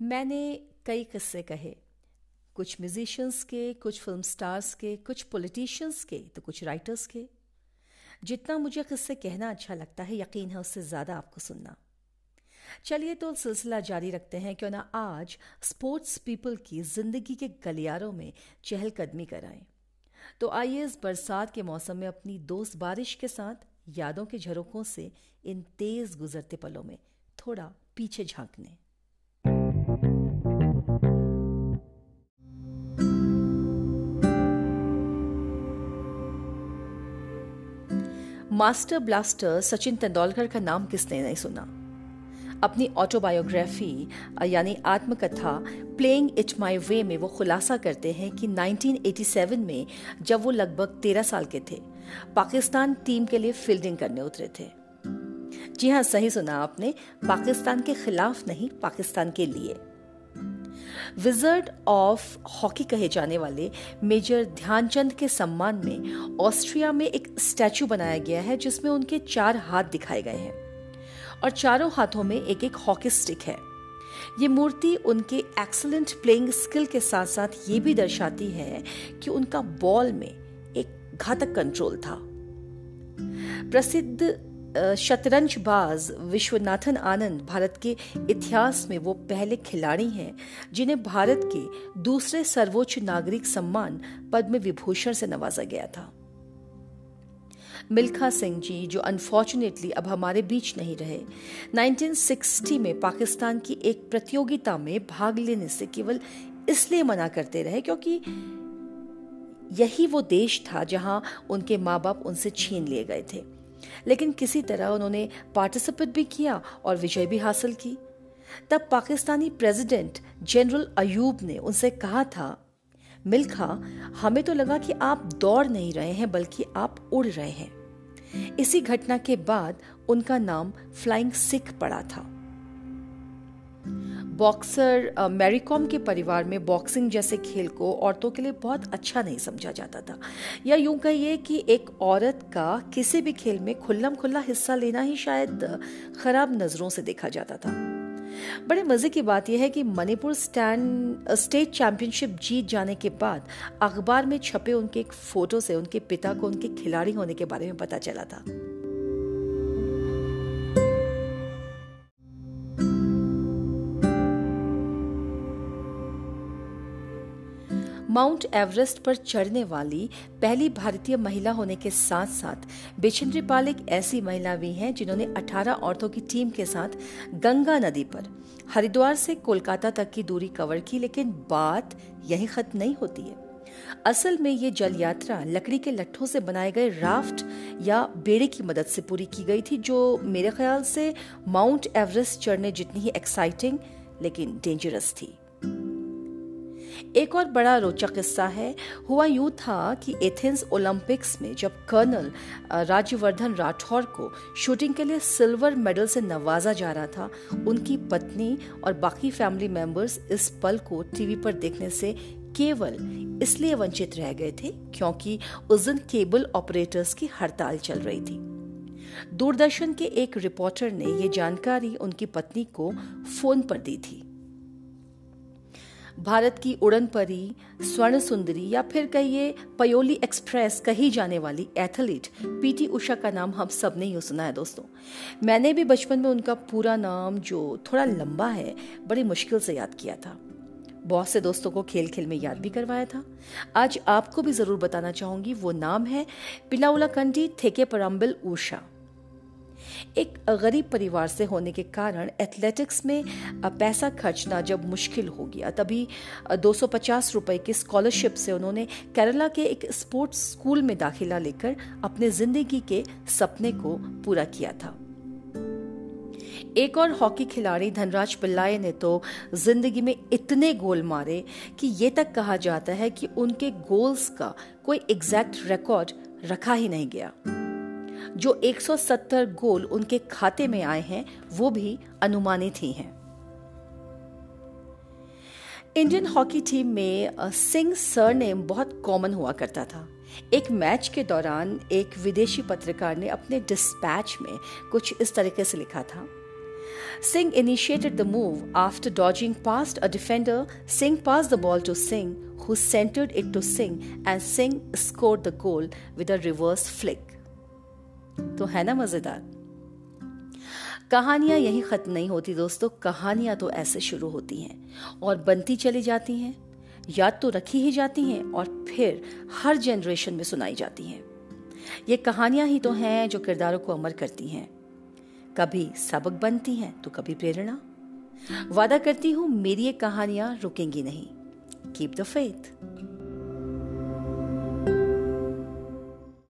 मैंने कई किस्से कहे। कुछ म्यूजिशियंस के, कुछ फ़िल्म स्टार्स के, कुछ पॉलिटिशियंस के तो कुछ राइटर्स के। जितना मुझे किस्से कहना अच्छा लगता है, यकीन है उससे ज़्यादा आपको सुनना। चलिए तो सिलसिला जारी रखते हैं, क्यों ना आज स्पोर्ट्स पीपल की ज़िंदगी के गलियारों में चहलकदमी कराएँ। तो आइए इस बरसात के मौसम में अपनी दोस्त बारिश के साथ यादों के झरोकों से इन तेज गुजरते पलों में थोड़ा पीछे झांकने। मास्टर ब्लास्टर सचिन तेंदुलकर का नाम किसने नहीं सुना? अपनी ऑटोबायोग्राफी यानी आत्मकथा प्लेइंग इट माई वे में वो खुलासा करते हैं कि 1987 में जब वो लगभग 13 साल के थे, पाकिस्तान टीम के लिए फील्डिंग करने उतरे थे। जी हाँ सही सुना आपने, पाकिस्तान के खिलाफ नहीं, पाकिस्तान के लिए। विजर्ड ऑफ़ हॉकी कहे जाने वाले मेजर ध्यानचंद के सम्मान में ऑस्ट्रिया में एक स्टैचू बनाया गया है, जिसमें उनके चार हाथ दिखाए गए हैं। और चारों हाथों में एक एक हॉकी स्टिक है। ये मूर्ति उनके एक्सलेंट प्लेइंग स्किल के साथ साथ ये भी दर्शाती है कि उनका बॉल में एक घातक कंट्रोल था। प्रसिद्ध शतरंज बाज विश्वनाथन आनंद भारत के इतिहास में वो पहले खिलाड़ी हैं, जिन्हें भारत के दूसरे सर्वोच्च नागरिक सम्मान पद्म विभूषण से नवाजा गया था। मिल्खा सिंह जी, जो अनफॉर्चुनेटली अब हमारे बीच नहीं रहे 1960 में पाकिस्तान की एक प्रतियोगिता में भाग लेने से केवल इसलिए मना करते रहे क्योंकि यही वो देश था जहाँ उनके माँ बाप उनसे छीन लिए गए थे। लेकिन किसी तरह उन्होंने पार्टिसिपेट भी किया और विजय भी हासिल की। तब पाकिस्तानी प्रेसिडेंट जनरल अयूब ने उनसे कहा था, मिल्खा, हमें तो लगा कि आप दौड़ नहीं रहे हैं, बल्कि आप उड़ रहे हैं। इसी घटना के बाद उनका नाम फ्लाइंग सिख पड़ा था। बॉक्सर मैरीकॉम के परिवार में बॉक्सिंग जैसे खेल को औरतों के लिए बहुत अच्छा नहीं समझा जाता था। या यूँ कहिए कि एक औरत का किसी भी खेल में खुल्लम खुल्ला हिस्सा लेना ही शायद खराब नज़रों से देखा जाता था। बड़े मज़े की बात यह है कि मणिपुर स्टैंड स्टेट चैंपियनशिप जीत जाने के बाद अखबार में छपे उनके एक फ़ोटो से उनके पिता को उनके खिलाड़ी होने के बारे में पता चला था। माउंट एवरेस्ट पर चढ़ने वाली पहली भारतीय महिला होने के साथ साथ बिछेंद्री पाल एक ऐसी महिला भी हैं जिन्होंने 18 औरतों की टीम के साथ गंगा नदी पर हरिद्वार से कोलकाता तक की दूरी कवर की, लेकिन बात यही खत्म नहीं होती है। असल में ये जल यात्रा लकड़ी के लट्ठों से बनाए गए राफ्ट या बेड़े की मदद से पूरी की गई थी, जो मेरे ख्याल से माउंट एवरेस्ट चढ़ने जितनी ही एक्साइटिंग, लेकिन डेंजरस थी। एक और बड़ा रोचक किस्सा है। हुआ यूँ था कि एथेंस ओलंपिक्स में जब कर्नल राज्यवर्धन राठौर को शूटिंग के लिए सिल्वर मेडल से नवाजा जा रहा था, उनकी पत्नी और बाकी फैमिली मेंबर्स इस पल को टीवी पर देखने से केवल इसलिए वंचित रह गए थे क्योंकि उस दिन केबल ऑपरेटर्स की हड़ताल चल रही थी। दूरदर्शन के एक रिपोर्टर ने यह जानकारी उनकी पत्नी को फ़ोन पर दी थी। भारत की उड़न परी स्वर्ण सुंदरी या फिर कहिए पयोली एक्सप्रेस कही जाने वाली एथलीट पीटी उषा का नाम हम सबने ही सुना है दोस्तों। मैंने भी बचपन में उनका पूरा नाम जो थोड़ा लंबा है, बड़ी मुश्किल से याद किया था। बहुत से दोस्तों को खेल खेल में याद भी करवाया था। आज आपको भी ज़रूर बताना चाहूँगी, वो नाम है पिलाउला कंडी थेके परम्बिल उषा। एक गरीब परिवार से होने के कारण एथलेटिक्स में पैसा खर्चना जब मुश्किल हो गया, तभी 250 रुपए की स्कॉलरशिप से उन्होंने केरला के एक स्पोर्ट्स स्कूल में दाखिला लेकर अपने ज़िंदगी के सपने को पूरा किया था। एक और हॉकी खिलाड़ी धनराज पिल्लाए ने तो ज़िंदगी में इतने गोल मारे कि ये तक कहा जाता है कि उनके गोल्स का कोई एग्जैक्ट रिकॉर्ड रखा ही नहीं गया। जो 170 गोल उनके खाते में आए हैं, वो भी अनुमानित ही हैं। इंडियन हॉकी टीम में सिंह सर नेम बहुत कॉमन हुआ करता था। एक मैच के दौरान एक विदेशी पत्रकार ने अपने डिस्पैच में कुछ इस तरीके से लिखा था। Singh initiated the move after dodging past a defender Singh pass the ball to Singh who centred it to Singh and Singh score the goal with a reverse flick तो है ना मज़ेदार। कहानियाँ यही खत्म नहीं होती दोस्तों, कहानियाँ तो ऐसे शुरू होती हैं और बनती चली जाती हैं, याद तो रखी ही जाती हैं और फिर हर जनरेशन में सुनाई जाती हैं। ये कहानियाँ ही तो हैं जो किरदारों को अमर करती हैं। कभी सबक बनती हैं तो कभी प्रेरणा। वादा करती हूँ मेरी ये कहानियाँ रुकेंगी नहीं। Keep the faith